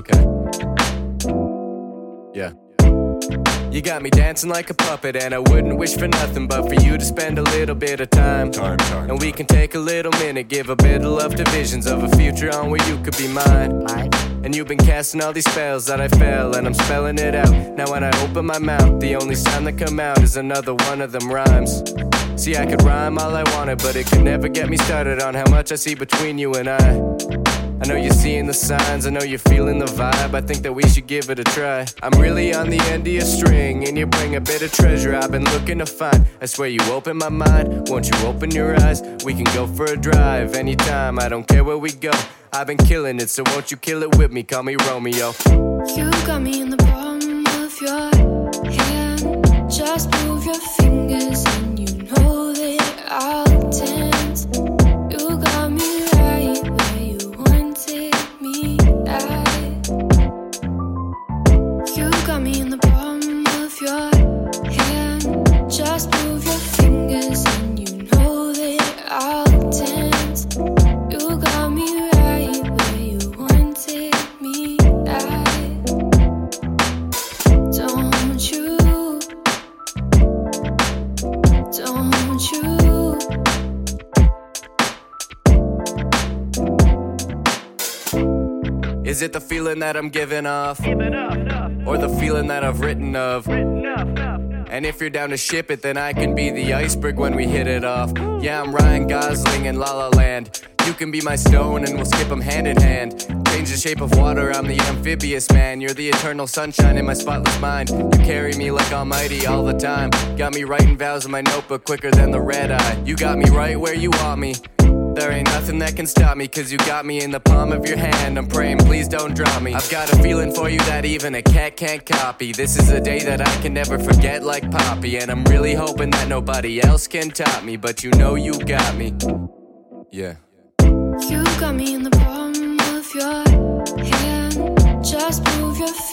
Okay. Yeah. You got me dancing like a puppet, and I wouldn't wish for nothing but for you to spend a little bit of time. Time, time. And we can take a little minute, give a bit of love to visions of a future on where you could be mine. And you've been casting all these spells that I fell, and I'm spelling it out. Now when I open my mouth, the only sound that come out is another one of them rhymes. See, I could rhyme all I wanted, but it could never get me started on how much I see between you and I. I know you're seeing the signs, I know you're feeling the vibe. I think that we should give it a try. I'm really on the end of your string, and you bring a bit of treasure I've been looking to find. I swear you open my mind, won't you open your eyes? We can go for a drive anytime, I don't care where we go. I've been killing it, so won't you kill it with me? Call me Romeo. You got me in the palm of your hand. Just move your fingers, and you know that I'll dance. Got me in the palm of your Is it the feeling that I'm giving off? Or the feeling that I've written of? And if you're down to ship it, then I can be the iceberg when we hit it off. Yeah, I'm Ryan Gosling in La La Land. You can be my stone and we'll skip them hand in hand. Change the shape of water, I'm the amphibious man. You're the eternal sunshine in my spotless mind. You carry me like almighty all the time. Got me writing vows in my notebook quicker than the red eye. You got me right where you want me. There ain't nothing that can stop me, cause you got me in the palm of your hand. I'm praying, please don't drop me. I've got a feeling for you that even a cat can't copy. This is a day that I can never forget, like Poppy. And I'm really hoping that nobody else can top me, but you know you got me. Yeah. You got me in the palm of your hand. Just move your feet.